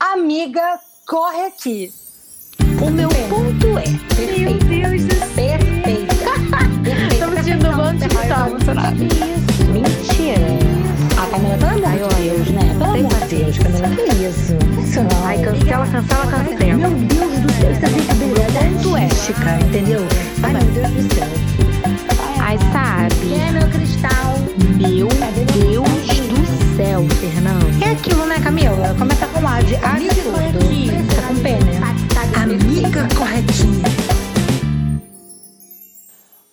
Amiga, corre aqui. O meu ponto é. Meu Deus do céu. Perfeita. Estamos um monte de tá emocionada. Mentira. A Camila, pelo amor de Deus, né? Pelo amor de Deus, Camila, que isso? Isso não. Ai, cancela, cancela, cancela. Meu Deus do céu, isso é brincadeira. É Ponto é. mística, entendeu? Ai, meu Deus do céu. Ai, sabe? Quem é meu cristal? Meu Deus céu, Fernanda. É aquilo, né, Camila? Começa com A de absurdo. Tá com P, né? Amiga corretinha.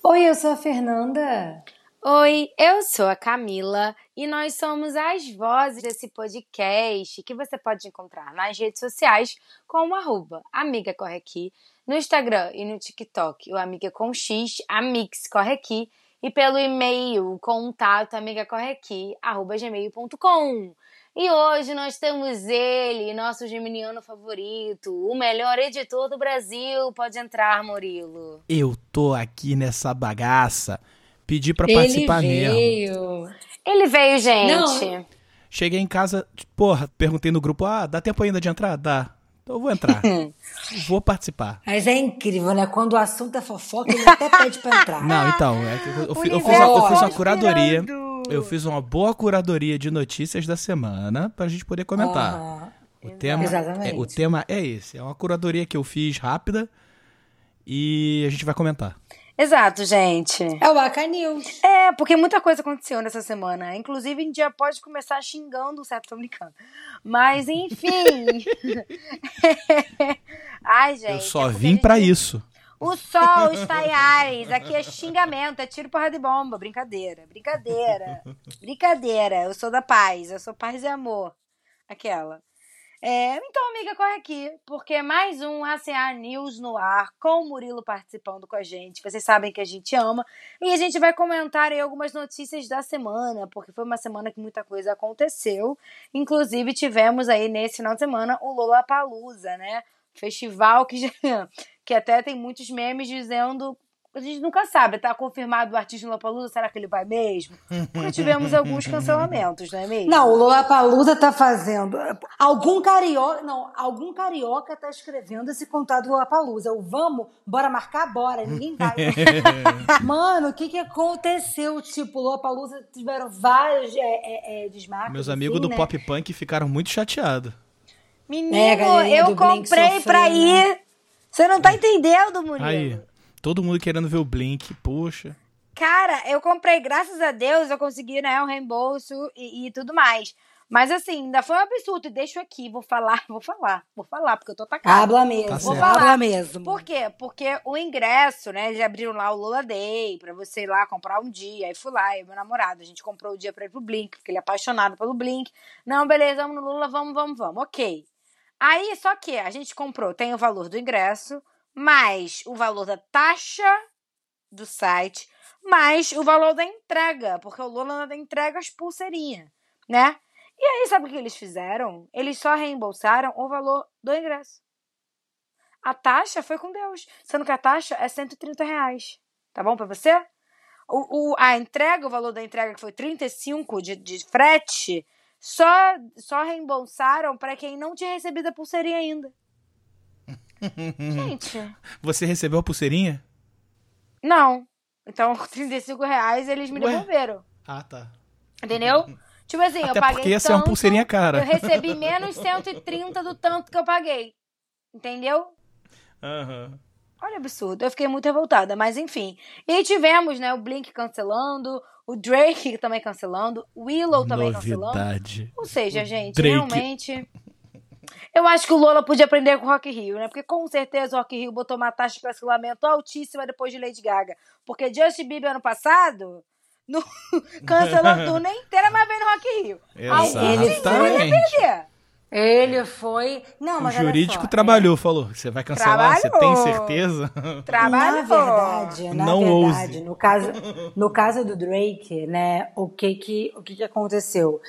Oi, eu sou a Fernanda. Oi, eu sou a Camila e nós somos as vozes desse podcast que você pode encontrar nas redes sociais como arroba Amiga Corre Aqui, no Instagram e no TikTok, o Amiga com X, Amix Corre Aqui, e pelo e-mail contato amigacorreaqui, arroba gmail.com. E hoje nós temos ele, nosso geminiano favorito, o melhor editor do Brasil. Pode entrar, Murilo. Eu tô aqui nessa bagaça. Pedi pra Ele participar mesmo. veio. Ele veio, gente. Cheguei em casa, porra, perguntei no grupo: ah, dá tempo ainda de entrar? Dá. Então eu vou entrar. vou participar. Mas é incrível, né? Quando o assunto é fofoca, ele até pede pra entrar. Não, então, é eu, eu eu fiz, uma, eu fiz uma curadoria. Eu fiz uma boa curadoria de notícias da semana pra gente poder comentar. Aham. O tema, é, o tema é esse. É uma curadoria que eu fiz rápida e a gente vai comentar. Exato, gente. É o Aca News. É, porque muita coisa aconteceu nessa semana. Inclusive, a gente já pode começar xingando o certo, tô brincando. Mas, enfim. Ai, gente. eu só é vim gente- pra isso. O sol está em Ares. Aqui é xingamento, é tiro, porra de bomba. Brincadeira, brincadeira. Brincadeira. Eu sou da paz, eu sou paz e amor. Aquela. É, então, amiga, corre aqui, porque mais um ACA News no ar, com o Murilo participando com a gente. Vocês sabem que a gente ama. E a gente vai comentar aí algumas notícias da semana, porque foi uma semana que muita coisa aconteceu. Inclusive, tivemos aí nesse final de semana o Lollapalooza, né? Festival que, já- que até tem muitos memes dizendo. A gente nunca sabe, tá confirmado o artista no Lollapalooza, será que ele vai mesmo? Porque tivemos alguns cancelamentos, não é mesmo? Não, o Lollapalooza tá fazendo. Algum carioca. Não, algum carioca tá escrevendo esse contrato do Lollapalooza. O vamos, bora marcar, bora. Ninguém vai. Mano, o que que aconteceu? Tipo, o Lollapalooza tiveram vários é, é, é, desmarques. Meus assim, amigos do né? Pop Punk ficaram muito chateados. Menino, É, eu comprei pra né? ir. Você não tá entendendo, Murilo? Aí, todo mundo querendo ver o Blink, poxa. Cara, eu comprei, graças a Deus, eu consegui, né, um reembolso e, e tudo mais. Mas assim, ainda foi um absurdo. E deixo aqui, vou falar, vou falar, vou falar, porque eu tô atacada. Habla mesmo. Tá Vou certo. falar. Habla mesmo. Por quê? Porque o ingresso, né? Eles abriram lá o Lula Day pra você ir lá comprar um dia. Aí fui lá, eu e meu namorado. A gente comprou o dia pra ir pro Blink, porque ele é apaixonado pelo Blink. Não, beleza, vamos no Lula, vamos, vamos, vamos. Ok. Aí, só que a gente comprou, tem o valor do ingresso, mais o valor da taxa do site, mais o valor da entrega, porque o Lula entrega as pulseirinhas, né? E aí, sabe o que eles fizeram? Eles só reembolsaram o valor do ingresso. A taxa foi com Deus. Sendo que a taxa é 130 reais. Tá bom pra você? O, o- a entrega, o valor da entrega que foi 35 de, de frete, só, só reembolsaram pra quem não tinha recebido a pulseirinha ainda. Gente, Você recebeu a pulseirinha? não. Então, 35 reais eles me Ué? devolveram. Ah, tá. Entendeu? Tipo assim, eu Até paguei porque ia ser uma tanto, pulseirinha cara. Eu recebi menos 130 do tanto que eu paguei. Entendeu? Aham. Olha, absurdo. Eu fiquei muito revoltada, mas enfim. E aí tivemos, né, o Blink cancelando, o Drake também cancelando, o Willow também cancelando. Novidade. Ou seja, gente, Drake. realmente. Eu acho que o Lola podia aprender com o Rock Rio, né? Porque com certeza o Rock Rio botou uma taxa de cancelamento altíssima depois de Lady Gaga. Porque Justin Bieber ano passado no... cancelou a turnê inteira, mas veio no Rock Rio. Exatamente. Perder. Ele foi. Não, O mas olha jurídico só, trabalhou, falou. Você vai cancelar? Você tem Trabalhou. certeza? Trabalho. Na verdade, na Não verdade, ouse. no caso, no caso do Drake, né, o que que, o que que aconteceu?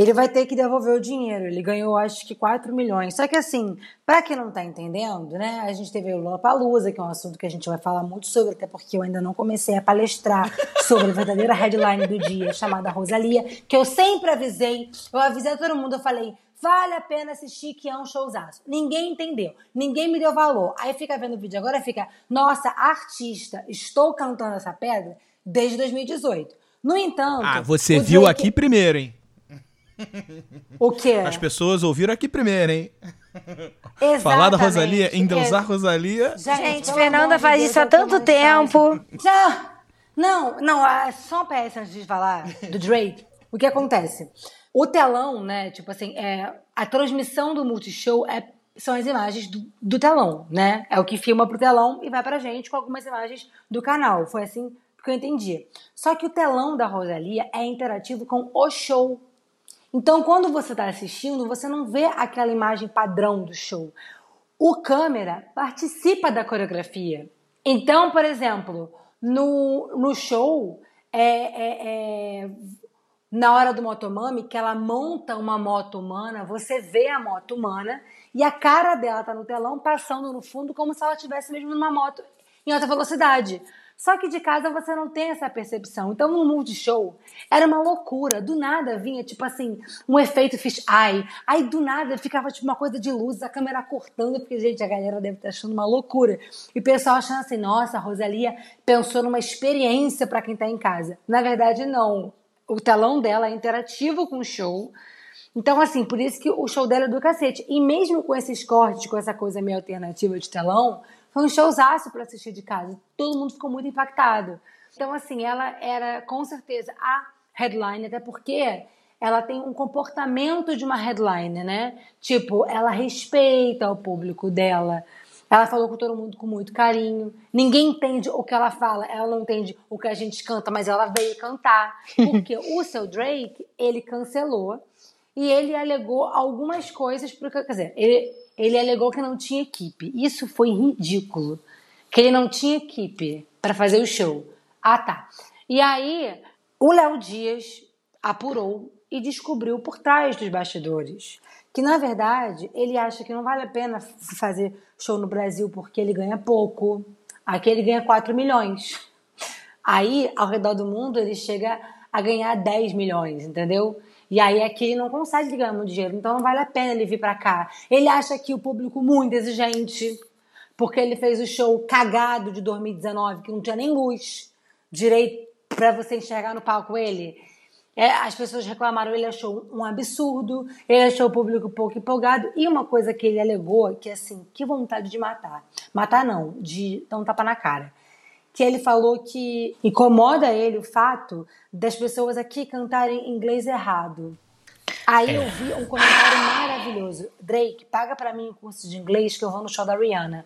Ele vai ter que devolver o dinheiro. Ele ganhou, acho que 4 milhões. Só que assim, pra quem não tá entendendo, né, a gente teve o Lollapalooza, que é um assunto que a gente vai falar muito sobre, até porque eu ainda não comecei a palestrar sobre a verdadeira headline do dia, chamada Rosalia, que eu sempre avisei, eu avisei a todo mundo, eu falei, Vale a pena assistir, que é um showzaço. Ninguém entendeu, ninguém me deu valor. Aí fica vendo o vídeo agora fica, nossa, artista, estou cantando essa pedra desde 2018. No entanto. Ah, você viu Drake- aqui primeiro, hein? O quê? As pessoas ouviram aqui primeiro, hein? Exatamente. Falar da Rosalia, endeusar Rosalia. Gente, pelo Fernanda de faz Deus, isso há tanto tempo. Já. Não, não, ah, só um PS antes de falar do Drake. O que acontece? O telão, né? Tipo assim, é, a transmissão do Multishow é, são as imagens do, do telão, né? É o que filma pro telão e vai pra gente com algumas imagens do canal. Foi assim que eu entendi. Só que o telão da Rosalia é interativo com o show. Então, quando você está assistindo, você não vê aquela imagem padrão do show. O câmera participa da coreografia. Então, por exemplo, no, no show, é, é- é- na hora do Motomami, que ela monta uma moto humana, você vê a moto humana e a cara dela tá no telão passando no fundo como se ela estivesse mesmo numa moto em alta velocidade. Só que de casa você não tem essa percepção. Então no Multishow era uma loucura. Do nada vinha, tipo assim, um efeito fish eye. Aí do nada ficava tipo uma coisa de luz, a câmera cortando, porque, gente, a galera deve estar achando uma loucura. E o pessoal achando assim, nossa, a Rosalia pensou numa experiência para quem tá em casa. Na verdade, não. O telão dela é interativo com o show. Então, assim, por isso que o show dela é do cacete. E mesmo com esses cortes, com essa coisa meio alternativa de telão, foi um showzaço pra assistir de casa. Todo mundo ficou muito impactado. Então, assim, ela era com certeza a headline, até porque ela tem um comportamento de uma headline, né? Tipo, ela respeita o público dela. Ela falou com todo mundo com muito carinho. Ninguém entende o que ela fala, ela não entende o que a gente canta, mas ela veio cantar. Porque o seu Drake, ele cancelou e ele alegou algumas coisas pro quer dizer, ele, ele alegou que não tinha equipe. Isso foi ridículo. Que ele não tinha equipe para fazer o show. Ah, tá. E aí, o Léo Dias apurou e descobriu por trás dos bastidores que, na verdade, ele acha que não vale a pena fazer show no Brasil porque ele ganha pouco. Aqui ele ganha 4 milhões. Aí, ao redor do mundo, ele chega a ganhar 10 milhões, entendeu? E aí aqui ele não consegue ganhar muito dinheiro, então não vale a pena ele vir pra cá. Ele acha que o público muito exigente, porque ele fez o show cagado de 2019, que não tinha nem luz direito pra você enxergar no palco ele. É, as pessoas reclamaram, ele achou um absurdo, ele achou o público pouco empolgado. E uma coisa que ele alegou, que assim, que vontade de matar. Matar não, de dar um tapa na cara que ele falou que incomoda ele o fato das pessoas aqui cantarem inglês errado. Aí eu vi um comentário maravilhoso. Drake, paga pra mim um curso de inglês que eu vou no show da Rihanna.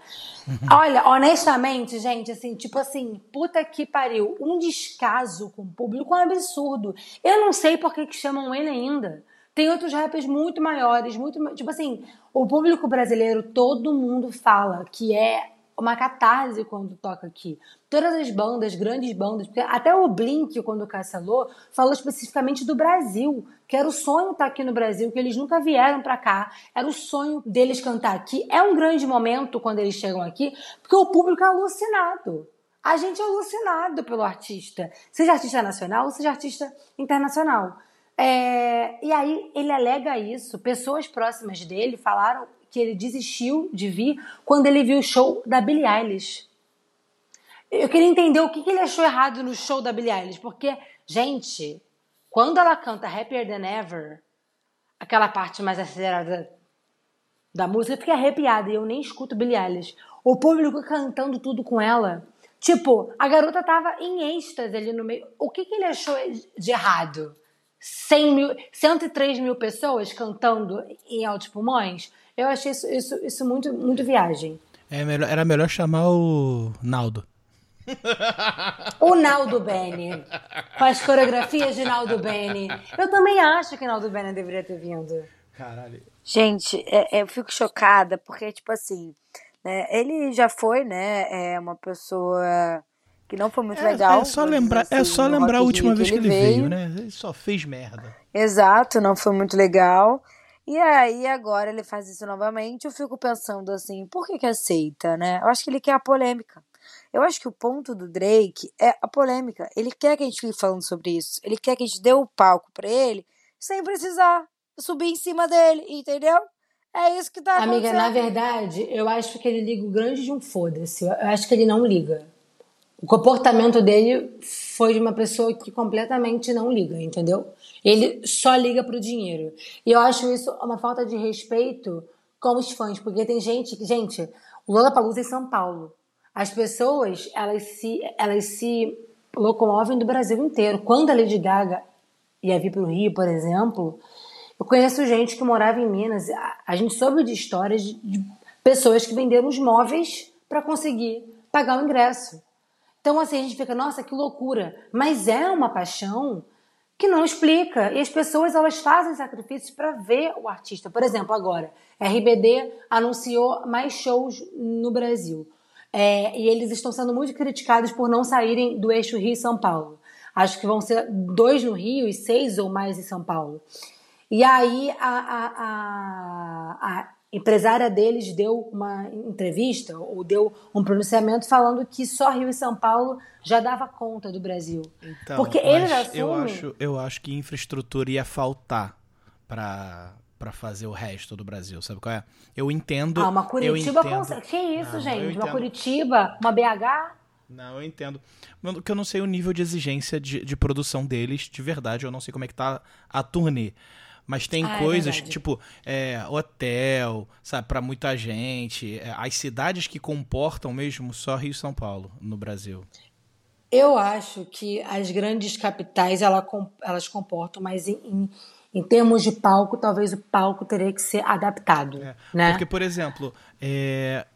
Olha, honestamente, gente, assim, tipo assim, puta que pariu. Um descaso com o público é um absurdo. Eu não sei por que que chamam ele ainda. Tem outros rappers muito maiores, muito. Tipo assim, o público brasileiro, todo mundo fala que é uma catarse quando toca aqui. Todas as bandas, grandes bandas, porque até o Blink, quando cancelou, falou especificamente do Brasil, que era o sonho estar aqui no Brasil, que eles nunca vieram pra cá, era o sonho deles cantar aqui. É um grande momento quando eles chegam aqui, porque o público é alucinado. A gente é alucinado pelo artista, seja artista nacional ou seja artista internacional. É, e aí ele alega isso. Pessoas próximas dele falaram que ele desistiu de vir quando ele viu o show da Billie Eilish. Eu queria entender o que, ele achou errado no show da Billie Eilish, porque, gente, quando ela canta Happier Than Ever, aquela parte mais acelerada da música, eu fiquei arrepiada e eu nem escuto Billie Eilish. O público cantando tudo com ela. Tipo, a garota tava em êxtase ali no meio. O que, que ele achou de errado? 100 mil, 103 mil pessoas cantando em altos pulmões? Eu achei isso, isso, isso muito, muito viagem. É melhor- era melhor chamar o Naldo. O Naldo Bene, com as coreografias de Naldo Bene. Eu também acho que Naldo Bene deveria ter vindo. Caralho. Gente, é- é, eu fico chocada porque, tipo assim, né, ele já foi, né, é uma pessoa que não foi muito É, legal. é só lembrar, é assim, só no lembrar a última Rio vez que ele veio, né? Ele só fez merda. Exato, não foi muito legal. E aí agora ele faz isso novamente. Eu fico pensando assim, por que que aceita, né? Eu acho que ele quer a polêmica. Eu acho que o ponto do Drake é a polêmica. Ele quer que a gente fique falando sobre isso. Ele quer que a gente dê o palco pra ele sem precisar. subir em cima dele, entendeu? É isso que tá Amiga, na acontecendo. verdade, eu acho que ele liga o grande de um foda-se. Eu acho que ele não liga. O comportamento dele foi de uma pessoa que completamente não liga, entendeu? Ele só liga pro dinheiro. E eu acho isso uma falta de respeito com os fãs, porque tem gente que, gente, o Lollapalooza é em São Paulo. As pessoas, elas se, elas se locomovem do Brasil inteiro. Quando a Lady Gaga ia vir pro Rio, por exemplo, eu conheço gente que morava em Minas. A, gente soube de histórias de pessoas que venderam os móveis para conseguir pagar o ingresso. Então, assim, a gente fica, nossa, que loucura. Mas é uma paixão que não explica. E as pessoas, elas fazem sacrifícios para ver o artista. Por exemplo, agora, RBD anunciou mais shows no Brasil. É, e eles estão sendo muito criticados por não saírem do eixo Rio-São Paulo. Acho que vão ser dois no Rio e seis ou mais em São Paulo. E aí a, a, a empresária deles deu uma entrevista ou deu um pronunciamento falando que só Rio e São Paulo já dava conta do Brasil. Então, Porque eles assumem. eu acho, eu acho que infraestrutura ia faltar pra, pra fazer o resto do Brasil, sabe qual é? Eu entendo. Ah, uma eu Curitiba entendo, consegue. Que isso, Não, eu gente? Uma entendo. Curitiba, uma BH. Não, eu entendo. Mano, que eu não sei o nível de exigência de, de produção deles, de verdade. Eu não sei como é que tá a turnê. Mas tem Ah, é coisas, verdade. tipo, é, hotel, sabe, pra muita gente. é, as cidades que comportam mesmo só Rio e São Paulo no Brasil. Eu acho que as grandes capitais ela elas comportam, mas em, em, em termos de palco, talvez o palco teria que ser adaptado. É, né? Porque, por exemplo, é,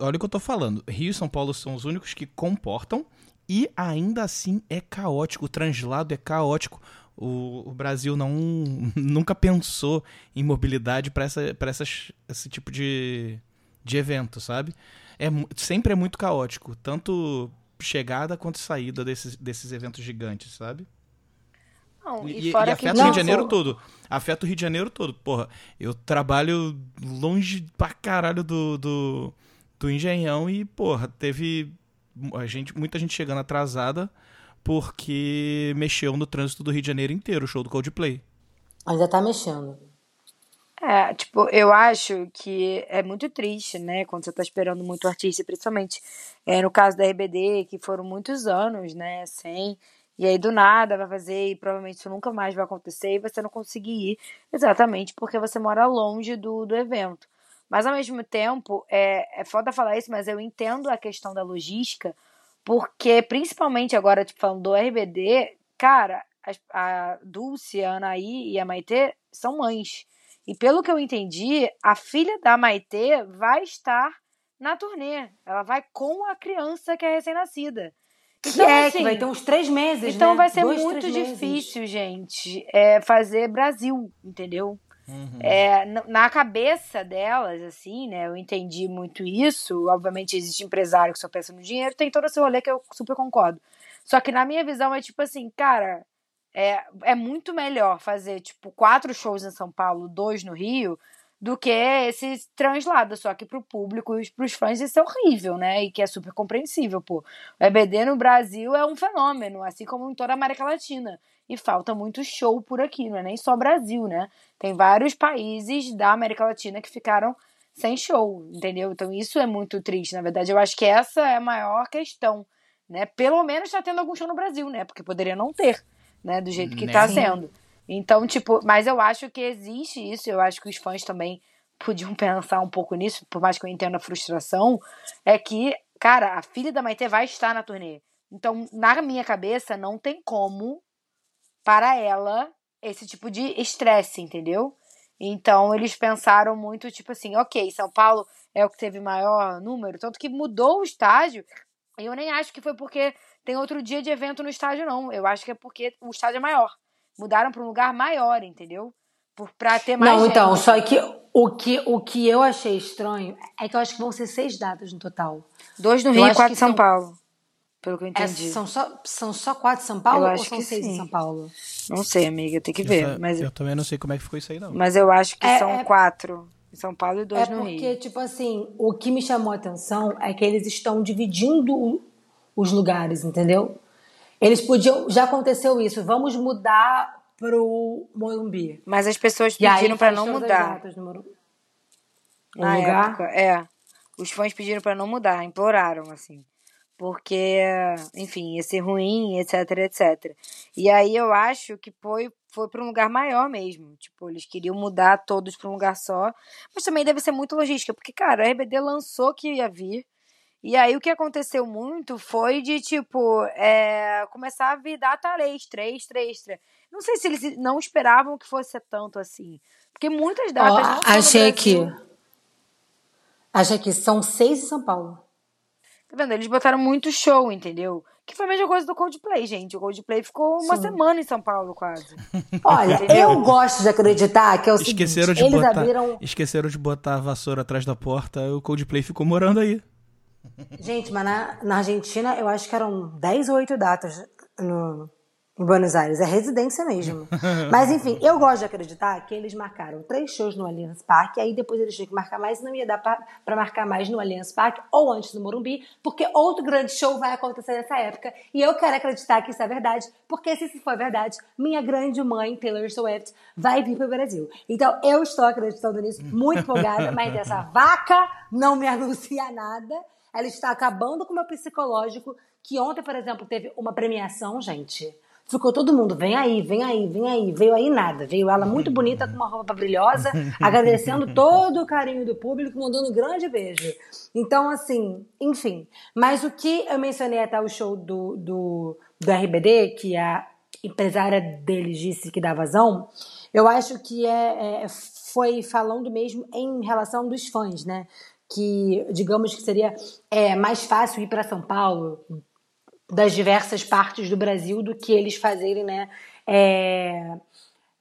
olha o que eu tô falando. Rio e São Paulo são os únicos que comportam e ainda assim é caótico. O translado é caótico. O, o Brasil não nunca pensou em mobilidade para essa, pra essas, esse tipo de, de evento, sabe? É, sempre é muito caótico, tanto chegada quanto saída desses, desses eventos gigantes, sabe? Não, e, E, e afeta o Rio de Janeiro todo. Afeta o Rio de Janeiro todo. Porra, eu trabalho longe pra caralho do, do, do Engenhão e, porra, teve a gente, muita gente chegando atrasada porque mexeu no trânsito do Rio de Janeiro inteiro, o show do Coldplay. Ainda tá mexendo. É, tipo, eu acho que é muito triste, né? Quando você tá esperando muito artista, principalmente é, no caso da RBD, que foram muitos anos, né? Sem. E aí do nada vai fazer e provavelmente isso nunca mais vai acontecer e você não conseguir ir exatamente porque você mora longe do, do evento. Mas ao mesmo tempo, é, é foda falar isso, mas eu entendo a questão da logística, porque principalmente agora, tipo, falando do RBD, cara, as- a Dulce, a Anaí e a Maitê são mães. E pelo que eu entendi, a filha da Maitê vai estar na turnê. Ela vai com a criança que é recém-nascida. Que é, que vai ter uns três meses, então né? vai ser Dois, muito três meses. difícil, gente, é, fazer Brasil, entendeu? É, n- na cabeça delas, assim, né? Eu entendi muito isso. Obviamente, existe empresário que só pensa no dinheiro, tem todo esse rolê que eu super concordo. Só que na minha visão é tipo assim, cara, é, é muito melhor fazer, tipo, quatro shows em São Paulo, dois no Rio, do que esse translado. Só que pro público e pros fãs isso é horrível, né? E que é super compreensível, pô. O EBD no Brasil é um fenômeno, assim como em toda a América Latina. E falta muito show por aqui, não é nem só Brasil, né? Tem vários países da América Latina que ficaram sem show, entendeu? Então isso é muito triste. Na verdade, eu acho que essa é a maior questão, né? Pelo menos tá tendo algum show no Brasil, né? Porque poderia não ter, né? Do jeito que Né? tá Sim. sendo. Então, tipo, mas eu acho que existe isso, eu acho que os fãs também podiam pensar um pouco nisso, por mais que eu entenda a frustração, é que, cara, a filha da Maitê vai estar na turnê. Então, na minha cabeça, não tem como para ela esse tipo de estresse, entendeu? Então eles pensaram muito, tipo assim, ok, São Paulo é o que teve maior número, tanto que mudou o estádio. E eu nem acho que foi porque tem outro dia de evento no estádio, não. Eu acho que é porque o estádio é maior. Mudaram para um lugar maior, entendeu? Por, pra ter mais Não, gente. então, só que o, que o que eu achei estranho é que eu acho que vão ser seis datas no total. Dois no Rio e quatro em São são- Paulo. Pelo que eu É, entendi. são, só, são só quatro em São Paulo Eu ou acho são que seis em sim. São Paulo? Não sei, amiga, tem que Eu, ver. ta- Mas, eu também não sei como é que ficou isso aí, não. mas eu acho que É, são é- quatro em São Paulo e dois É no porque, Rio. tipo assim, o que me chamou a atenção é que eles estão dividindo os lugares, entendeu? Eles podiam. Já aconteceu isso, vamos mudar pro Morumbi. Mas as pessoas pediram pra fez não mudar. Na lugar? época, é. Os fãs pediram pra não mudar, imploraram, assim. Porque, enfim, ia ser ruim, etc, etc. E aí eu acho que foi, foi pra um lugar maior mesmo. Tipo, eles queriam mudar todos pra um lugar só. Mas também deve ser muito logística, porque, cara, a RBD lançou que ia vir. E aí o que aconteceu muito foi de, tipo, é, começar a vir data extra, extra, extra. Não sei se eles não esperavam que fosse tanto assim. Porque muitas datas no achei aqui. Achei que são seis em São Paulo. Tá vendo? Eles botaram muito show, entendeu? Que foi a mesma coisa do Coldplay, gente. O Coldplay ficou uma Sim. semana em São Paulo, quase. Olha, eu gosto de acreditar que é o Esqueceram seguinte, de, eles botar, abriram... esqueceram de botar a vassoura atrás da porta e o Coldplay ficou morando aí. Gente, mas na, na Argentina eu acho que eram 10 ou 8 datas no, em Buenos Aires. É residência mesmo. Mas enfim, eu gosto de acreditar que eles marcaram três shows no Allianz Parque, aí depois eles tinham que marcar mais e não ia dar pra, pra marcar mais no Allianz Parque ou antes do Morumbi, porque outro grande show vai acontecer nessa época. E eu quero acreditar que isso é verdade, porque se isso for verdade, minha grande mãe, Taylor Swift, vai vir pro Brasil. Então eu estou acreditando nisso, muito empolgada, mas essa vaca não me anuncia nada. Ela está acabando com o meu psicológico, que ontem, por exemplo, teve uma premiação, gente. Ficou todo mundo, vem aí, vem aí, vem aí. Veio aí nada. Veio ela muito bonita, com uma roupa brilhosa, agradecendo todo o carinho do público, mandando um grande beijo. Então, assim, enfim. Mas o que eu mencionei até o show do, do, do RBD, que a empresária deles disse que dá vazão, eu acho que é, é- foi falando mesmo em relação dos fãs, né? Que, digamos que seria é, mais fácil ir para São Paulo, das diversas partes do Brasil do que eles fazerem, né? É,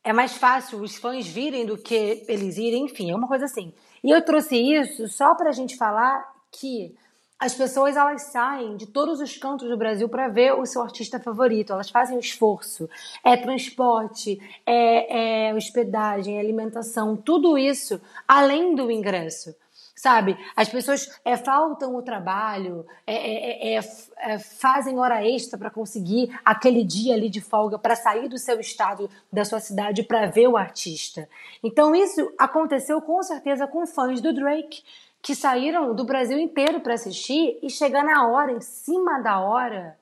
é mais fácil os fãs virem do que eles irem, enfim, é uma coisa assim. E eu trouxe isso só pra gente falar que as pessoas elas saem de todos os cantos do Brasil para ver o seu artista favorito. Elas fazem o esforço. É transporte, é, é hospedagem, alimentação, tudo isso além do ingresso. Sabe? As pessoas é, faltam o trabalho, é, é, é, é, fazem hora extra para conseguir aquele dia ali de folga para sair do seu estado, da sua cidade para ver o artista. Então isso aconteceu com certeza com fãs do Drake que saíram do Brasil inteiro para assistir e chegar na hora, em cima da hora,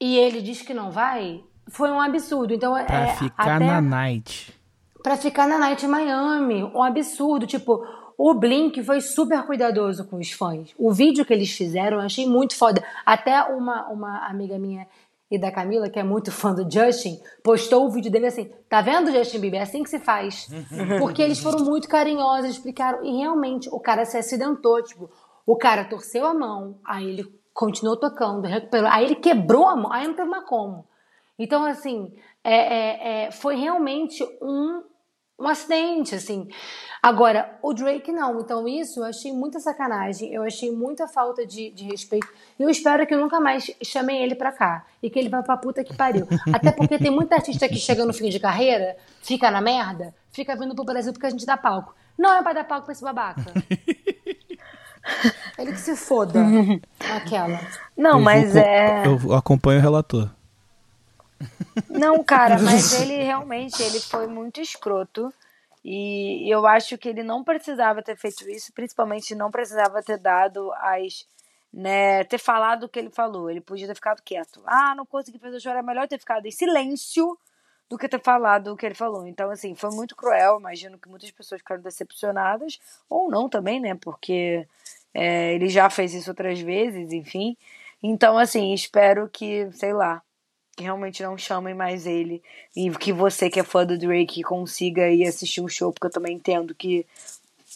e ele diz que não vai, foi um absurdo. Então Pra é ficar até na night. Pra ficar na Night Miami. Um absurdo. Tipo, o Blink foi super cuidadoso com os fãs. O vídeo que eles fizeram eu achei muito foda. Até uma, uma amiga minha e da Camila, que é muito fã do Justin, postou o vídeo dele assim: tá vendo, Justin Bieber? É assim que se faz. Porque eles foram muito carinhosos, explicaram. E realmente, o cara se acidentou. Tipo, o cara torceu a mão, aí ele continuou tocando, recuperou. Aí ele quebrou a mão, aí não teve mais como. Então, assim, é, é, é, foi realmente um, um acidente, assim. Agora, o Drake não. Então, isso eu achei muita sacanagem. Eu achei muita falta de, de respeito. E eu espero que nunca mais chamem ele pra cá. E que ele vá pra puta que pariu. Até porque tem muita artista que chega no fim de carreira, fica na merda, fica vindo pro Brasil porque a gente dá palco. Não é pra dar palco pra esse babaca. Ele que se foda. Aquela. Não, Eu mas vou é. Eu acompanho o relator. Não, cara, mas ele realmente ele foi muito escroto. E eu acho que ele não precisava ter feito isso, principalmente não precisava ter dado as. Né, ter falado o que ele falou. Ele podia ter ficado quieto. Ah, não consegui fazer o show, era melhor ter ficado em silêncio do que ter falado o que ele falou. Então, assim, foi muito cruel. Imagino que muitas pessoas ficaram decepcionadas, ou não também, né? Porque é, ele já fez isso outras vezes, enfim. Então, assim, espero que, sei lá, que realmente não chamem mais ele e que você que é fã do Drake consiga ir assistir um show, porque eu também entendo que,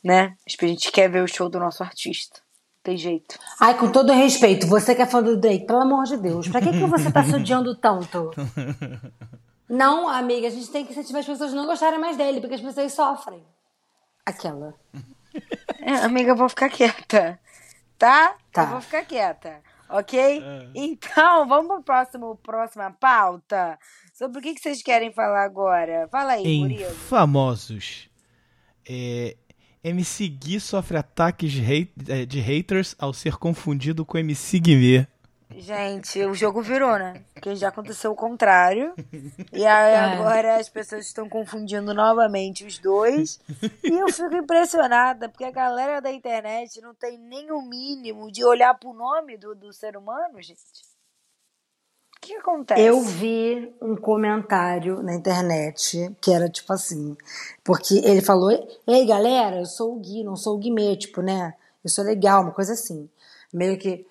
né, a gente quer ver o show do nosso artista. Não tem jeito. Ai, com todo respeito, você que é fã do Drake, pelo amor de Deus, pra que, que você tá se odiando tanto? Não, amiga, a gente tem que incentivar as pessoas a não gostarem mais dele, porque as pessoas sofrem. Aquela. É, amiga, eu vou ficar quieta. Tá? Tá. Eu vou ficar quieta. Ok? Então, vamos pro próximo, próxima pauta. Sobre o que, que vocês querem falar agora? Fala aí, Em Murilo. famosos. É, MC Gui sofre ataques é, de haters ao ser confundido com MC Guimê. Gente, o jogo virou, né? Porque já aconteceu o contrário. E É. agora as pessoas estão confundindo novamente os dois. E eu fico impressionada, porque a galera da internet não tem nem o mínimo de olhar pro nome do, do ser humano, gente. O que acontece? Eu vi um comentário na internet que era tipo assim, porque ele falou: Ei galera, eu sou o Gui, não sou o Guimê, tipo, né? Eu sou legal, uma coisa assim. Meio que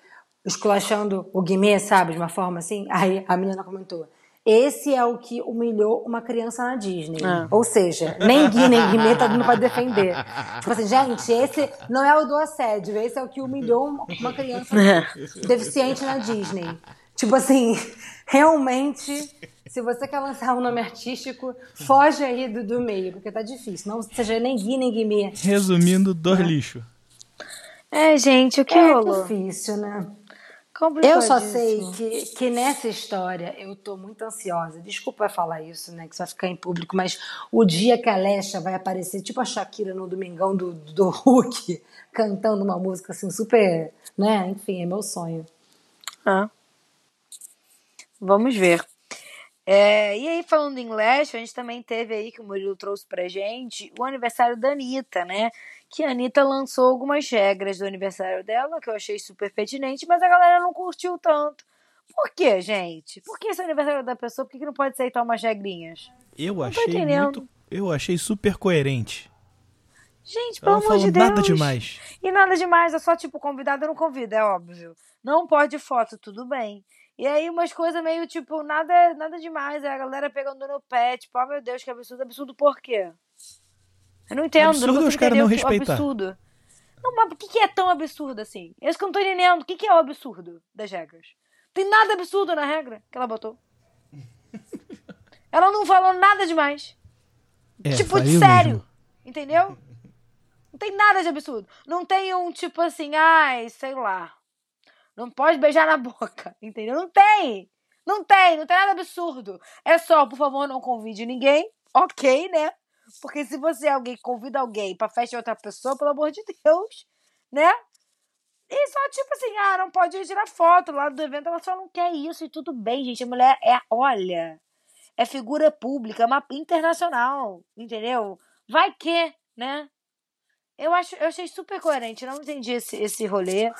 esculachando o Guimê, sabe? De uma forma assim. Aí a menina comentou: Esse é o que humilhou uma criança na Disney. Ah. Ou seja, nem Gui nem Guimê tá dando pra defender. Tipo assim, gente, esse não é o do assédio, esse é o que humilhou uma- criança deficiente na Disney. Tipo assim, realmente, se você quer lançar um nome artístico, foge aí do, do meio, porque tá difícil. Não seja nem Gui, nem Guimê. Resumindo, dor lixo. É, gente, o que É rolou? difícil, né? Eu só sei que, que nessa história eu tô muito ansiosa. Desculpa falar isso, né? Que isso vai ficar em público, mas o dia que a Alexa vai aparecer, tipo a Shakira no Domingão do, do Hulk, cantando uma música assim super. né? Enfim, é meu sonho. Ah. Vamos ver. É, e aí, falando em Lash, a gente também teve aí, que o Murilo trouxe pra gente, o aniversário da Anitta, né? Que a Anitta lançou algumas regras do aniversário dela, que eu achei super pertinente, mas a galera não curtiu tanto. Por quê, gente? Por que esse aniversário da pessoa? Por que, que não pode aceitar umas regrinhas? Eu tô achei muito. Eu achei super coerente. Gente, pelo amor de Deus. nada demais. E nada demais, é só tipo, convidado não convida, é óbvio. Não pode foto, tudo bem. E aí umas coisas meio tipo, nada, nada demais. É a galera pegando no pé, tipo, oh meu Deus, que absurdo, absurdo por quê? Eu não entendo, Absurdo não é consigo os caras não respeitar. absurdo. Não, mas o que, é tão absurdo assim? É isso que eu não tô entendendo. O que, é o absurdo das regras? Tem nada absurdo na regra que ela botou. ela não falou nada demais. É, tipo, de saiu sério. mesmo. Entendeu? Não tem nada de absurdo. Não tem um tipo assim, ai, sei lá. Não pode beijar na boca. Entendeu? Não tem. Não tem, não tem nada absurdo. É só, por favor, não convide ninguém. Ok, né? Porque se você é alguém que convida alguém pra festa de outra pessoa, pelo amor de Deus, né? E só tipo assim, ah, não pode ir tirar foto lá do evento, ela só não quer isso e tudo bem, gente. A mulher é, olha, é figura pública, é uma internacional, entendeu? Vai que, né? Eu, acho, eu achei super coerente, não entendi esse, esse rolê.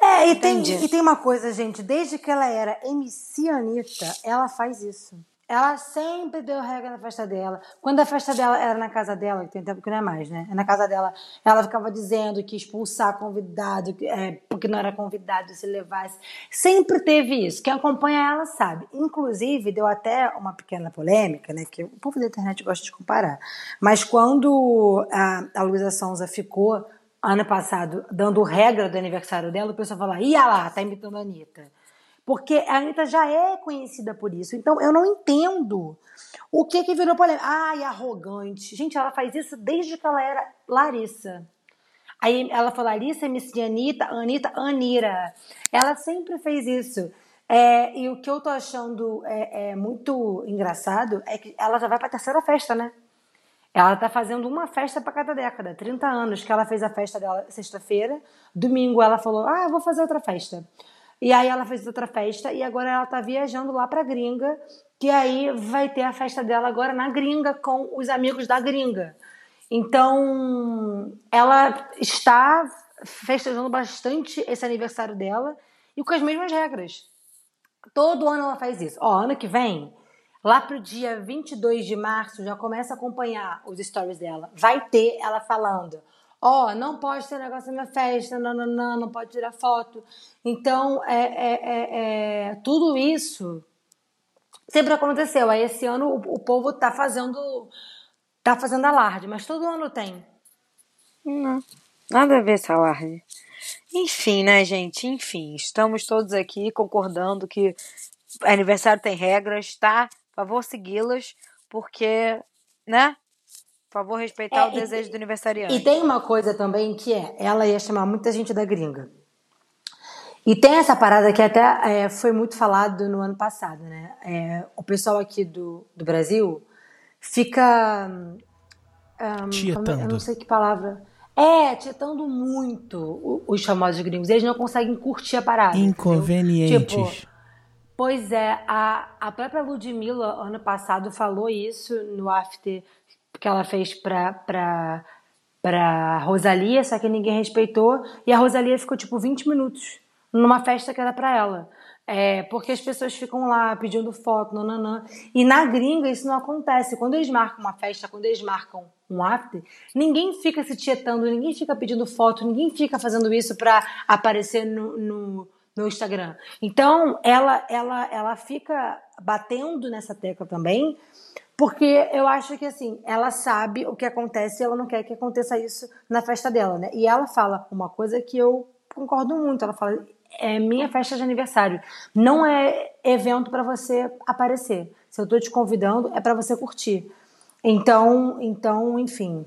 É, e tem, Entendi. e tem uma coisa, gente, desde que ela era MC Anitta, ela faz isso. Ela sempre deu regra na festa dela. Quando a festa dela era na casa dela, que tem tempo que não é mais, né? É na casa dela, ela ficava dizendo que expulsar convidado, é, porque não era convidado se levasse. Sempre teve isso. Quem acompanha ela sabe. Inclusive, deu até uma pequena polêmica, né? Que o povo da internet gosta de comparar. Mas quando a, a Luísa Sonza ficou ano passado dando regra do aniversário dela, o pessoal fala, ia lá, tá imitando a Anitta. Porque a Anitta já é conhecida por isso. Então, eu não entendo o que que virou polêmica. Ai, arrogante. Gente, ela faz isso desde que ela era Larissa. Aí ela falou Larissa, MC Anitta, Anitta, Anira. Ela sempre fez isso. É, e o que eu tô achando é, é muito engraçado é que ela já vai pra terceira festa, né? Ela tá fazendo uma festa para cada década, 30 anos que ela fez a festa dela sexta-feira, domingo ela falou: "Ah, vou fazer outra festa". E aí ela fez outra festa e agora ela tá viajando lá pra gringa, que aí vai ter a festa dela agora na gringa com os amigos da gringa. Então, ela está festejando bastante esse aniversário dela e com as mesmas regras. Todo ano ela faz isso. Ó, ano que vem, lá pro dia 22 de março, já começa a acompanhar os stories dela. Vai ter ela falando: Ó, não pode ter negócio na minha festa, não, não, não, não pode tirar foto. Então, é, é, é, é, tudo isso sempre aconteceu. Aí esse ano o, o povo tá fazendo. tá fazendo alarde, mas todo ano tem. Não, nada a ver essa alarde. Enfim, né, gente? Enfim, estamos todos aqui concordando que aniversário tem regras, tá? Por favor, segui-las, porque, né? Por favor, respeitar É, o e- desejo do aniversariante. E tem uma coisa também que é, ela ia chamar muita gente da gringa. E tem essa parada que até é, foi muito falado no ano passado, né? É, o pessoal aqui do, do Brasil fica. hum, como- eu Tietando. não sei que palavra. É, tietando muito os famosos gringos. Eles não conseguem curtir a parada. Inconvenientes. Tipo, Pois é, a, a própria Ludmilla, ano passado, falou isso no after que ela fez pra, pra, pra Rosalia, só que ninguém respeitou. E a Rosalia ficou, tipo, 20 minutos numa festa que era pra ela. É, porque as pessoas ficam lá pedindo foto, nananã. E na gringa isso não acontece. Quando eles marcam uma festa, quando eles marcam um after, ninguém fica se tietando, ninguém fica pedindo foto, ninguém fica fazendo isso pra aparecer no, no, no Instagram. Então, ela, ela, ela fica batendo nessa tecla também, porque eu acho que assim, ela sabe o que acontece e ela não quer que aconteça isso na festa dela, né? E ela fala uma coisa que eu concordo muito. Ela fala: é minha festa de aniversário. Não é evento para você aparecer. Se eu tô te convidando, é para você curtir. Então, então, enfim.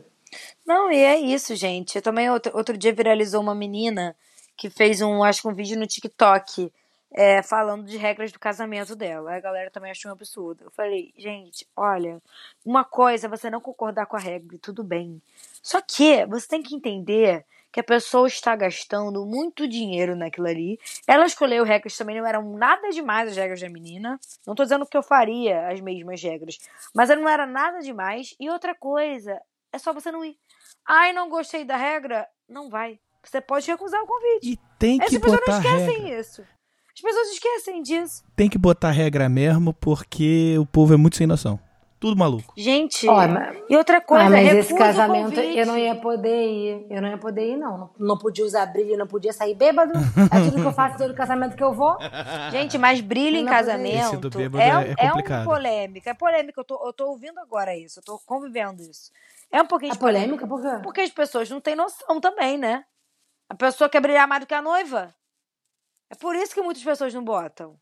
Não, e é isso, gente. Eu também outro, outro dia viralizou uma menina que fez um, acho que um vídeo no TikTok é, falando de regras do casamento dela. A galera também achou um absurdo. Eu falei, gente, olha, uma coisa é você não concordar com a regra, tudo bem. Só que você tem que entender que a pessoa está gastando muito dinheiro naquilo ali. Ela escolheu regras também não eram nada demais as regras da menina. Não tô dizendo que eu faria as mesmas regras, mas não era nada demais. E outra coisa, é só você não ir. Ai, não gostei da regra? Não vai. Você pode recusar o convite. E tem que Essas pessoas não esquecem regra. isso. As pessoas esquecem disso. Tem que botar regra mesmo, porque o povo é muito sem noção. Tudo maluco. Gente, Ó, mas- e outra coisa, Ah, mas esse casamento eu não ia poder ir. Eu não ia poder ir, não. Não, não podia usar brilho, não podia sair bêbado. É tudo que eu faço todo casamento que eu vou. Gente, mas brilho em pra Esse casamento é, é- um- é é, um complicado. polêmica. É polêmica. Eu tô, eu tô ouvindo agora isso. Eu tô convivendo isso. É um pouquinho É de polêmica? Por quê? Porque as pessoas não têm noção também, né? A pessoa quer brilhar mais do que a noiva. É por isso que muitas pessoas não botam.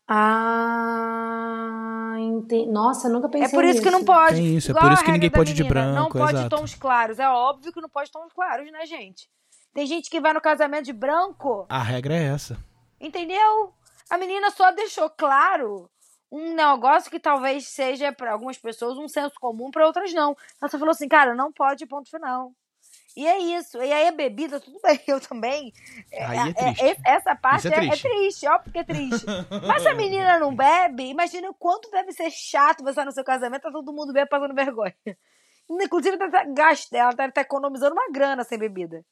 Ah, entendi. Nossa, nunca pensei É por isso que não nisso. pode. Tem isso, é Igual por isso que regra ninguém pode ir de menina, Não branco, pode exato. tons claros. É óbvio que não pode tons claros, né, gente? Tem gente que vai no casamento de branco, A regra é essa. entendeu? A menina só deixou claro um negócio que talvez seja para algumas pessoas um senso comum, para outras não. Ela só falou assim, cara, não pode, ponto final. E é isso. E aí a bebida, tudo bem, eu também. Aí é triste. é- essa parte é é, é triste. triste, óbvio que é triste. Mas se a menina não bebe, imagina o quanto deve ser chato você estar no seu casamento, tá todo mundo bebe passando vergonha. Inclusive, ela tá deve estar economizando uma grana sem bebida.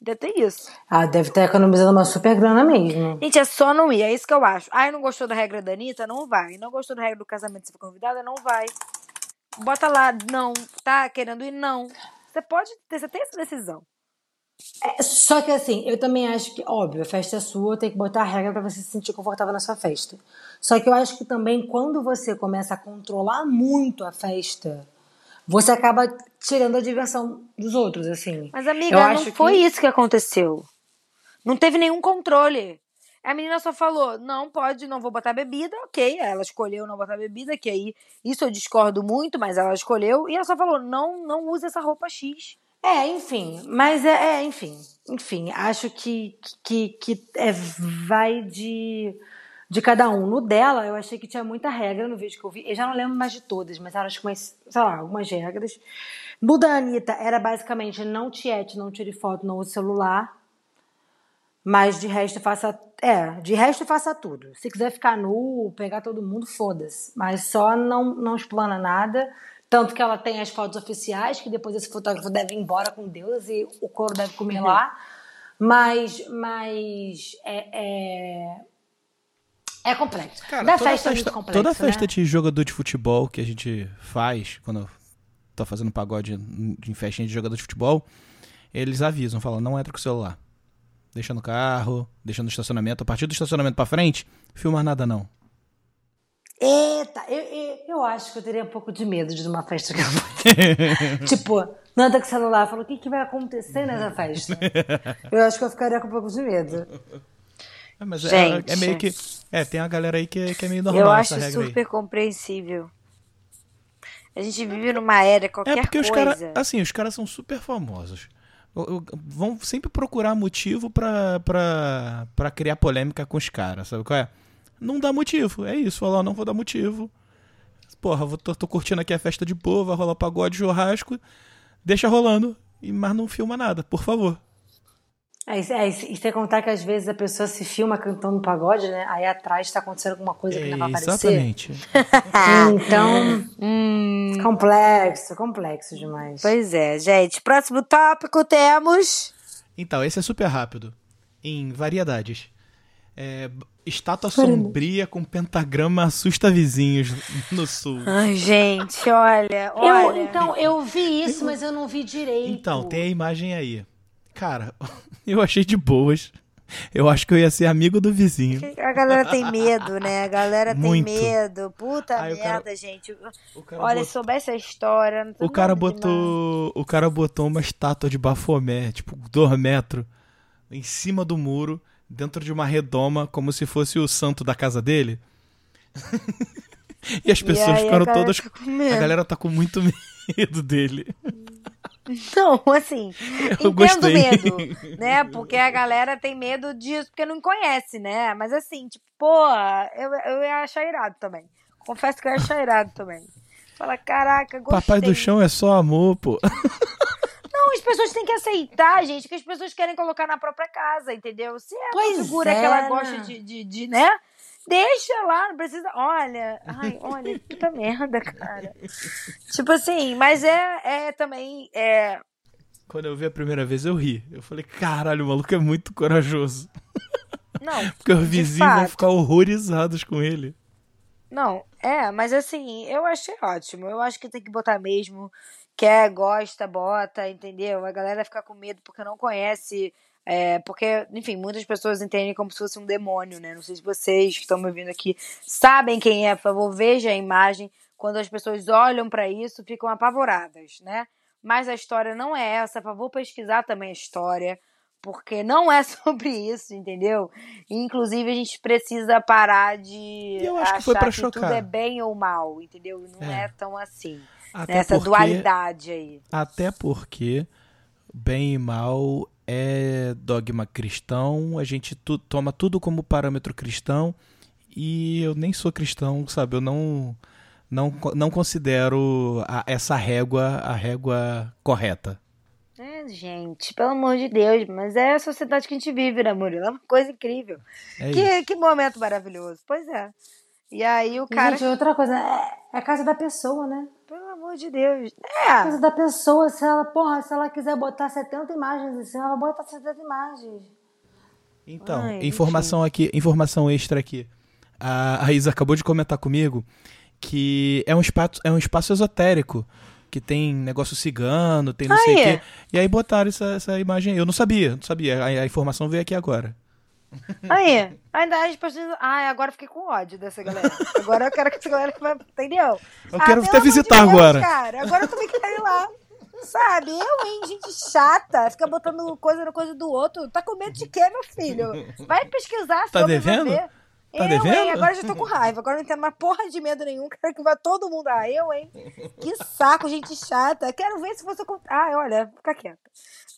Ainda tem isso. Ah, deve estar economizando uma super grana mesmo. Gente, é só não ir, é isso que eu acho. Ai, não gostou da regra da Anitta? Não vai. Não gostou da regra do casamento se for convidada? Não vai. Bota lá, não. Tá querendo ir? Não. Você pode ter, você tem essa decisão. É, só que assim, eu também acho que, óbvio, a festa é sua, tem que botar a regra pra você se sentir confortável na sua festa. Só que eu acho que também quando você começa a controlar muito a festa, você acaba tirando a diversão dos outros, assim. Mas, amiga, Eu não foi que- isso que aconteceu. Não teve nenhum controle. A menina só falou, não pode, não vou botar bebida, ok. Ela escolheu não botar bebida, que aí isso eu discordo muito, mas ela escolheu. E ela só falou, não, não use essa roupa X. É, enfim, mas é, é, enfim, enfim, acho que, que, que é, vai de, de cada um. No dela, eu achei que tinha muita regra no vídeo que eu vi. Eu já não lembro mais de todas, mas eram umas, sei lá, algumas regras. No da Anitta, era basicamente não tiete, não tire foto, não use celular. Mas de resto faça. É, de resto faça tudo. Se quiser ficar nu, pegar todo mundo, foda-se. Mas só não, não explana nada. Tanto que ela tem as fotos oficiais, que depois esse fotógrafo deve ir embora com Deus e o couro deve comer lá. Mas, mas é, é, é complexo. Cara, da toda festa, é festa, muito complexo, toda festa né? de jogador de futebol que a gente faz, quando tá fazendo pagode em em festinha de jogador de futebol, eles avisam, falam, não entra com o celular. Deixa no carro, deixa no estacionamento. A partir do estacionamento pra frente, filma nada não. Eita, eu, eu, eu acho que eu teria um pouco de medo de ir numa festa que eu vou. tipo, não anda com o celular. Fala, o que, que vai acontecer nessa festa? Eu acho que eu ficaria com um pouco de medo. É, mas é- Gente. é, meio que. É, tem uma galera aí que, é- que é meio normal eu acho super compreensível. A gente vive numa era, aí. qualquer É porque os coisa. caras. Assim, os caras são super famosos. Vão sempre procurar motivo pra, criar polêmica com os caras, sabe qual é? Não dá motivo, é isso. Falar, não vou dar motivo. Porra, vou, tô, tô curtindo aqui a festa de boa, vai rolar pagode, churrasco. Deixa rolando. mas não filma nada, por favor. É, é, e sem contar que às vezes a pessoa se filma cantando pagode, né? Aí atrás tá acontecendo alguma coisa que não vai aparecer. exatamente. Então, Hum, complexo, complexo demais. pois é, gente. Próximo tópico temos. Então, esse é super rápido. Em variedades. É, estátua sombria com pentagrama assusta vizinhos no sul. Ai, gente, olha, Eu, olha. então, eu vi isso, mas eu não vi direito. Então, tem a imagem aí. Cara, eu achei de boas. Eu acho que eu ia ser amigo do vizinho. A galera tem medo, né? A galera tem Muito. medo. Puta Aí o merda, cara- gente. Olha, bot- se soubesse a história. Não o cara botou. O cara botou uma estátua de Bafomé, tipo, dois metros, em cima do muro, dentro de uma redoma, como se fosse o santo da casa dele. e as pessoas aí a ficaram todas. medo. A galera tá com muito medo dele. Não, assim, Eu entendo gostei. medo, né? Porque a galera tem medo disso, porque não conhece, né? Mas assim, tipo, pô, eu, eu ia achar irado também. Confesso que eu ia achar irado também. Fala, caraca, gostei. Papai do chão é só amor, pô. Não, as pessoas têm que aceitar, gente, que as pessoas querem colocar na própria casa, entendeu? Se é Pois uma figura é, que ela né? gosta de, de, de, né? Deixa lá, não precisa. Olha, ai, olha, puta merda, cara. Tipo assim, mas é, é também. É, Quando eu vi a primeira vez, eu ri. Eu falei, caralho, o maluco é muito corajoso. não, Porque os vizinhos vão ficar horrorizados com ele. Não, é, mas assim, eu achei ótimo. Eu acho que tem que botar mesmo. Quer, gosta, bota, entendeu? A galera fica com medo porque não conhece. É, porque, enfim, muitas pessoas entendem como se fosse um demônio, né? Não sei se vocês que estão me ouvindo aqui sabem quem é, por favor, veja a imagem. Quando as pessoas olham pra isso, ficam apavoradas, né? Mas a história não é essa. Por favor, pesquisar também a história. Porque não é sobre isso, entendeu? Inclusive, a gente precisa parar de eu acho que foi achar pra que chocar. tudo é bem ou mal, entendeu? Não é, É. tão assim. Até Essa porque, dualidade aí. Até porque bem e mal é dogma cristão, a gente tu- toma tudo como parâmetro cristão e eu nem sou cristão, sabe? Eu não não, não considero a- essa régua a régua correta. É, gente, pelo amor de Deus, mas é a sociedade que a gente vive, né, Murilo? É uma coisa incrível. É isso. Que, que momento maravilhoso. Pois é. E aí o cara. Gente, outra coisa, é, é a casa da pessoa, né? Pelo amor de Deus. A É. casa da pessoa, se ela, porra, se ela quiser botar 70 imagens em cima, ela bota 70 imagens. Então, Ai, informação aqui, informação extra aqui. A, a Isa acabou de comentar comigo que é um espaço, é um espaço esotérico. Que tem negócio cigano, tem não sei o Aí. quê. E aí botaram essa, essa imagem aí. Eu não sabia, não sabia. A, a informação veio aqui agora. Aí, ainda as pessoas. Ai, agora fiquei com ódio dessa galera. Agora eu quero que essa galera. Entendeu? Eu Ah, quero pelo até visitar Deus, agora. Cara, agora eu também quero ir lá. Sabe? Eu, hein? Gente chata. Fica botando coisa na coisa do outro. Tá com medo de quê, meu filho? Vai pesquisar Tá sobre, devendo? ver. Tá eu, devendo? hein? Agora eu já tô com raiva. Agora não tenho mais porra de medo nenhum. Quero que vá todo mundo. Ah, eu, hein? Que saco, gente chata. Quero ver se você. Ah, olha, fica quieta.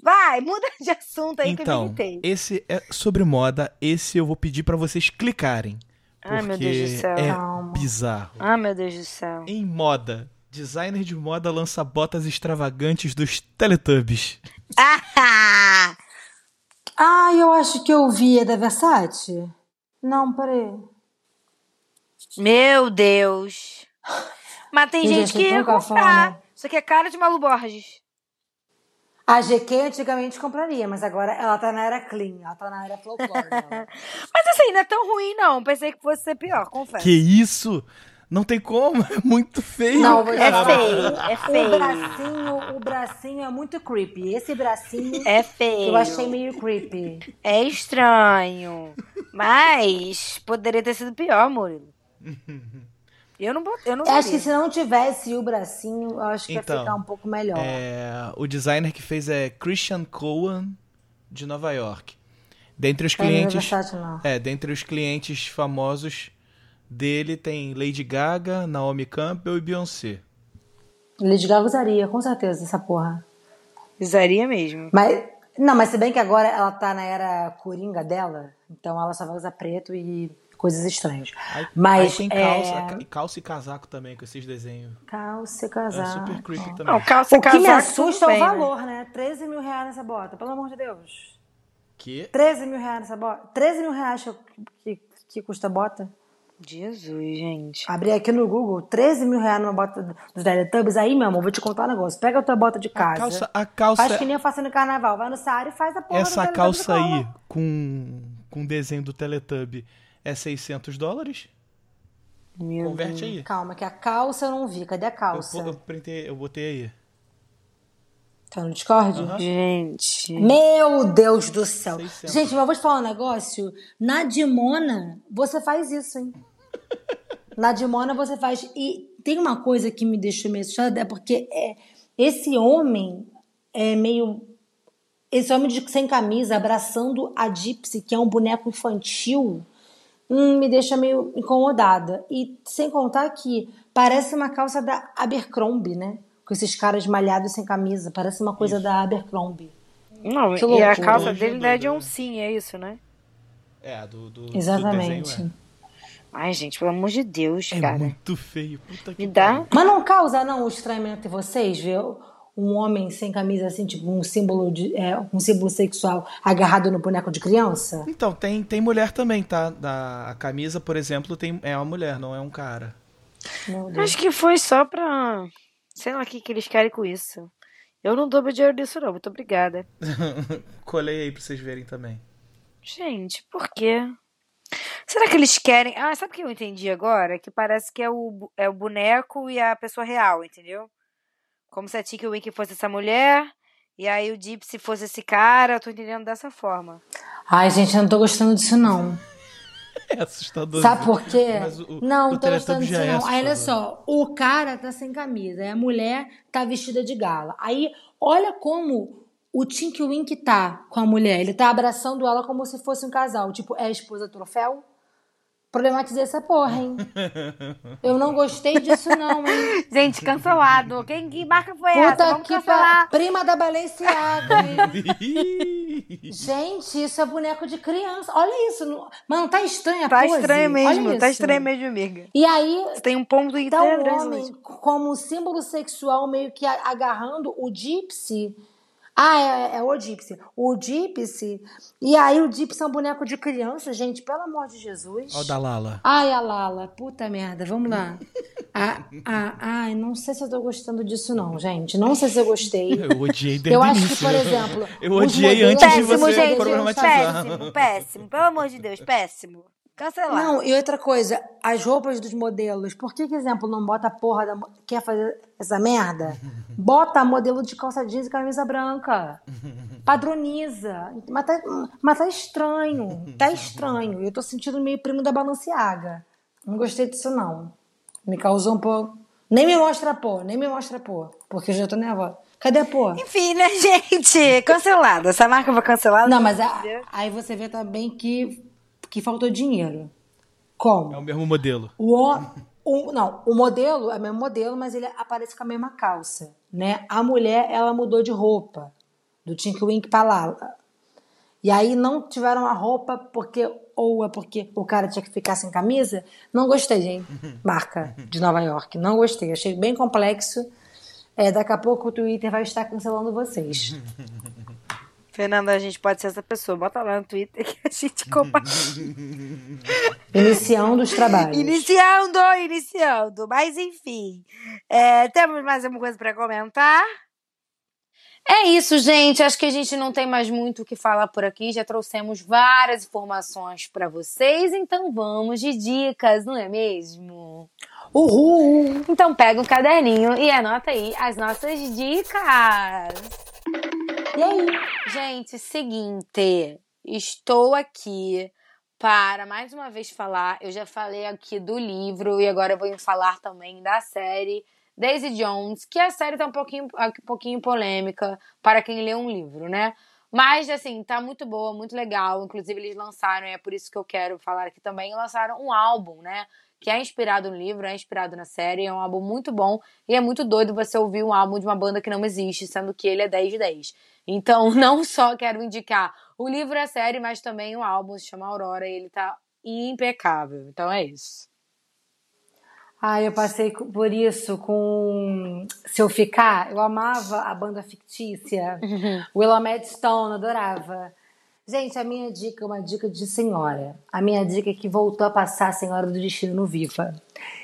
Vai, muda de assunto aí que eu me Então, esse é sobre moda. Esse eu vou pedir pra vocês clicarem. Porque Ai, meu Deus do céu. é Calma. bizarro. Ah, meu Deus do céu. Em moda, designer de moda lança botas extravagantes dos Teletubbies. Ah! Ah, eu acho que eu vi, é da Versace? Não, peraí. Meu Deus. Mas tem Gente, gente que é ia comprar. cafona. Isso aqui é cara de Malu Borges. A GQ antigamente compraria, mas agora ela tá na era clean, ela tá na era folclore. dela. Mas assim, não é tão ruim, não. Pensei que fosse ser pior, confesso. Que isso? Não tem como, é muito feio. Não, vou te É feio, é O feio. bracinho, o bracinho é muito creepy. Esse bracinho É feio. eu achei meio creepy. É estranho. Mas poderia ter sido pior, Murilo. Eu não, bot- eu não acho que se não tivesse o bracinho, eu acho que Então, ia ficar um pouco melhor. É, o designer que fez é Christian Cohen, de Nova York. Dentre os É, não é clientes. É, dentre os clientes famosos dele tem Lady Gaga, Naomi Campbell e Beyoncé. Lady Gaga usaria, com certeza, essa porra. Usaria mesmo. Mas, não, mas se bem que agora ela tá na era coringa dela, então ela só vai usar preto e coisas estranhas. Aí, Mas, aí tem calça, é, ca- calça e casaco também, com esses desenhos. Calça, É casaco. super creepy também. Não, calça O que me assusta é o bem, né? valor, né? 13 mil reais nessa bota, pelo amor de Deus. Que? 13 mil reais nessa bota. 13 mil reais que, que, que custa a bota. Jesus, gente. Abri aqui no Google, 13 mil reais numa bota dos Teletubbies. Aí, meu amor, vou te contar um negócio. Pega a tua bota de A casa. calça, a calça Faz que nem eu faço no carnaval. Vai no Saara e faz a porra essa calça aí com com desenho do Teletubb é 600 dólares? Meu Converte aí. Calma, que a calça eu não vi. Cadê a Eu, calça? po- eu printei, eu botei aí. Tá no Discord? Gente. Meu Deus do céu. 600. Gente, mas eu vou te falar um negócio. Na Dimona, você faz isso, hein? Na Dimona você faz. E tem uma coisa que me deixou meio assustada, é porque é, esse homem é meio. Esse homem de- sem camisa abraçando a Gypsy, que é um boneco infantil, hum, me deixa meio incomodada. E sem contar que parece uma calça da Abercrombie, né? Com esses caras malhados sem camisa. Parece uma coisa da Abercrombie. Não, Que e a loucura. calça dele é não é de oncinha, é isso, né? É, do, do, do Exatamente. desenho, Ai, gente, pelo amor de Deus, é. É cara. muito feio. Puta que Me dá. pariu. Mas não causa, não, o estranhamento em vocês ver um homem sem camisa, assim, tipo um símbolo, de, é, um símbolo sexual agarrado no boneco de criança? Então, tem, tem mulher também, tá? Da, a camisa, por exemplo, tem, é uma mulher, não é um cara. Acho que foi só pra. Sei lá o que, que eles querem com isso. Eu não dou meu dinheiro nisso, não. Muito obrigada. Colei aí pra vocês verem também. Gente, por quê? Será que eles querem. Ah, sabe o que eu entendi agora? Que parece que é o, é o boneco e a pessoa real, entendeu? Como se a Tiki Wink fosse essa mulher e aí o Gypsy fosse esse cara. Eu tô entendendo dessa forma. Ai, gente, eu não tô gostando disso, não. É assustador. Sabe por quê? O- não, o tô gostando disso, é não. Aí, olha só, o cara tá sem camisa, e a mulher tá vestida de gala. Aí, olha como o Tinky Wink tá com a mulher. Ele tá abraçando ela como se fosse um casal. Tipo, é a esposa troféu? Problematizei essa porra, hein? Eu não gostei disso, não, hein? Gente, cancelado. Quem que marca foi essa? Puta Vamos que cancelar. pa... Prima da Balenciaga, hein? Gente, isso é boneco de criança. Olha isso. não- Mano, tá estranha a Tá pose. estranho mesmo, Olha tá isso. estranho mesmo, amiga. E aí, Você tem um ponto de tá o grande homem hoje. como símbolo sexual meio que agarrando o Gypsy. Ah, é, é o Gypsy. O Gypsy. E aí o Gypsy é um boneco de criança, gente. Pelo amor de Jesus. Ó o da Lala. Ai, a Lala. Puta merda. Vamos lá. Ah, ah, ai, não sei se eu tô gostando disso não, gente. Não sei se eu gostei. Eu odiei desde Eu acho que, por exemplo, Eu odiei modelos- antes de Péssimo, você gente. problematizar. Péssimo, péssimo. Pelo amor de Deus, péssimo. Cancelar. Não, e outra coisa, as roupas dos modelos, por que, que exemplo, não bota a porra da. Quer fazer essa merda? Bota modelo de calça jeans e camisa branca. Padroniza. Mas tá, mas tá estranho. Tá estranho. Eu tô sentindo meio primo da Balenciaga. Não gostei disso, não. Me causou um pouco. Nem me mostra a pô, nem me mostra a pô. Porque eu já tô nervosa. Cadê a pô? Enfim, né, gente? Cancelada. Essa marca foi cancelada. Não, mas a- aí você vê também que, que faltou dinheiro. Como? É o mesmo modelo. O, o- não, o modelo é o mesmo modelo, mas ele aparece com a mesma calça, né? A mulher, ela mudou de roupa, do Tinky Wink pra Lala. E aí não tiveram a roupa porque ou é porque o cara tinha que ficar sem camisa. Não gostei, gente. Marca de Nova York. Não gostei. Achei bem complexo. É, daqui a pouco o Twitter vai estar cancelando vocês. Fernanda, a gente pode ser essa pessoa. Bota lá no Twitter que a gente compartilha. Iniciando os trabalhos. iniciando, iniciando. Mas enfim. É, temos mais alguma coisa pra comentar? É isso, gente. Acho que a gente não tem mais muito o que falar por aqui. Já trouxemos várias informações pra vocês. Então vamos de dicas, não é mesmo? Uhul! Então pega um caderninho e anota aí as nossas dicas. E aí? Gente, seguinte, estou aqui para mais uma vez falar. Eu já falei aqui do livro e agora vou falar também da série Daisy Jones, que a série tá um pouquinho, um pouquinho polêmica para quem lê um livro, né? Mas, assim, tá muito boa, muito legal. Inclusive, eles lançaram, é por isso que eu quero falar aqui também, lançaram um álbum, né? Que é inspirado no livro, é inspirado na série. É um álbum muito bom. E é muito doido você ouvir um álbum de uma banda que não existe, sendo que ele é 10 de 10. Então, não só quero indicar o livro e a série, mas também o álbum, se chama Aurora, e ele tá impecável. Então é isso. Ah, eu passei por isso com Se Eu Ficar. Eu amava a banda fictícia. Willamette Stone, adorava. Gente, a minha dica é uma dica de senhora. A minha dica é que voltou a passar a Senhora do Destino no Viva.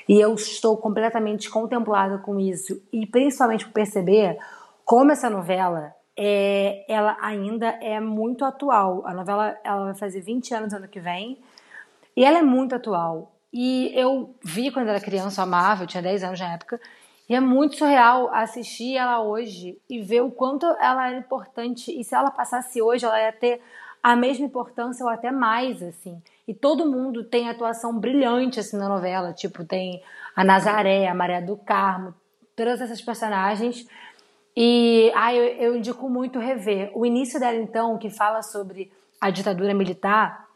E eu estou completamente contemplada com isso. E principalmente por perceber como essa novela é, ela ainda é muito atual. A novela ela vai fazer 20 anos ano que vem. E ela é muito atual. E eu vi quando era criança, eu amava, eu tinha 10 anos na época. E é muito surreal assistir ela hoje e ver o quanto ela era importante. E se ela passasse hoje, ela ia ter a mesma importância ou até mais, assim. E todo mundo tem atuação brilhante, assim, na novela. Tipo, tem a Nazaré, a Maria do Carmo, todas essas personagens. E ah, eu, eu indico muito rever. O início dela, então, que fala sobre a ditadura militar,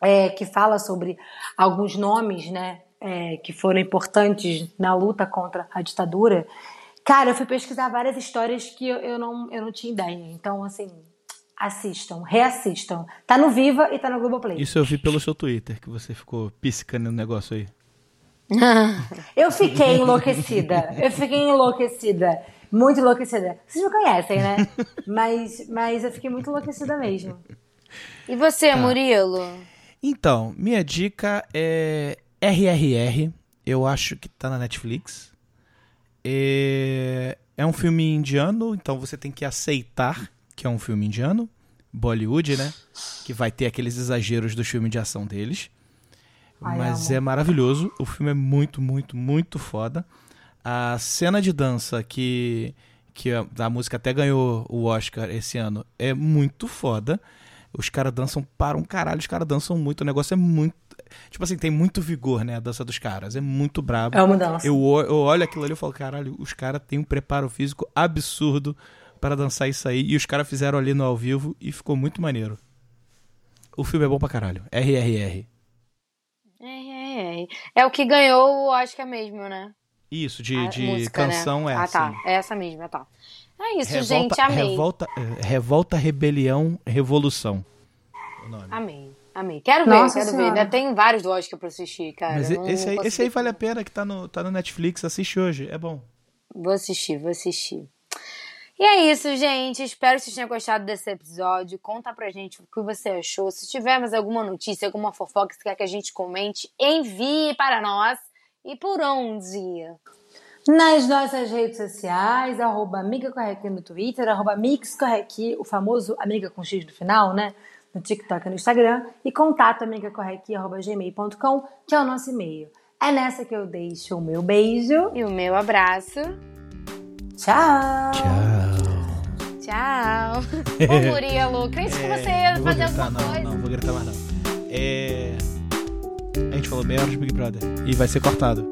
é, que fala sobre alguns nomes, né, é, que foram importantes na luta contra a ditadura. Cara, eu fui pesquisar várias histórias que eu, eu não, eu não tinha ideia. Então, assim, assistam, reassistam. Tá no Viva e tá no Globoplay. Isso eu vi pelo seu Twitter, que você ficou piscando no negócio aí. Eu fiquei enlouquecida. Eu fiquei enlouquecida. Muito enlouquecida. Vocês me conhecem, né? Mas, mas eu fiquei muito enlouquecida mesmo. E você, Tá. Murilo? Então, minha dica é RRR. Eu acho que tá na Netflix. É, é um filme indiano, então você tem que aceitar que é um filme indiano. Bollywood, né? Que vai ter aqueles exageros dos filmes de ação deles. Ai, Mas amo. é maravilhoso. O filme é muito, muito, muito foda. A cena de dança que, que a, a música até ganhou o Oscar esse ano é muito foda. Os caras dançam para um caralho, os caras dançam muito. O negócio é muito. Tipo assim, tem muito vigor, né? A dança dos caras. É muito brabo. É uma dança. Eu, eu olho aquilo ali e falo, caralho, os caras têm um preparo físico absurdo para dançar isso aí. E os caras fizeram ali no ao vivo e ficou muito maneiro. O filme é bom pra caralho. RRR. É, é, é. É o que ganhou o Oscar mesmo, né? Isso, de, A de música, canção né? é Ah, tá. assim. É essa mesma, tá. É isso, Revolta, gente. Amei. Revolta, eh, revolta, rebelião, revolução. O nome. Amei. Amei. Quero ver, Nossa quero ver. Senhora. Ainda tem vários do Oscar pra assistir, cara. Mas não- esse, aí, esse aí vale a pena, que tá no, tá no Netflix, assiste hoje, é bom. Vou assistir, vou assistir. E é isso, gente. Espero que vocês tenham gostado desse episódio. Conta pra gente o que você achou. Se tiver mais alguma notícia, alguma fofoca que você quer que a gente comente, envie para nós. E por onde? Nas nossas redes sociais, arroba Amiga Correqui no Twitter, arroba Mix Correqui, o famoso Amiga com X no final, né? No TikTok e no Instagram. E contato amigacorrequi, arroba gmail.com, que é o nosso e-mail. É nessa que eu deixo o meu beijo. E o meu abraço. Tchau! Tchau. Tchau. Ô, Murilo, crente que você ia Não vou fazer gritar, alguma não, coisa. não, vou gritar mais não. É... A gente falou meia hora de Big Brother. E vai ser cortado.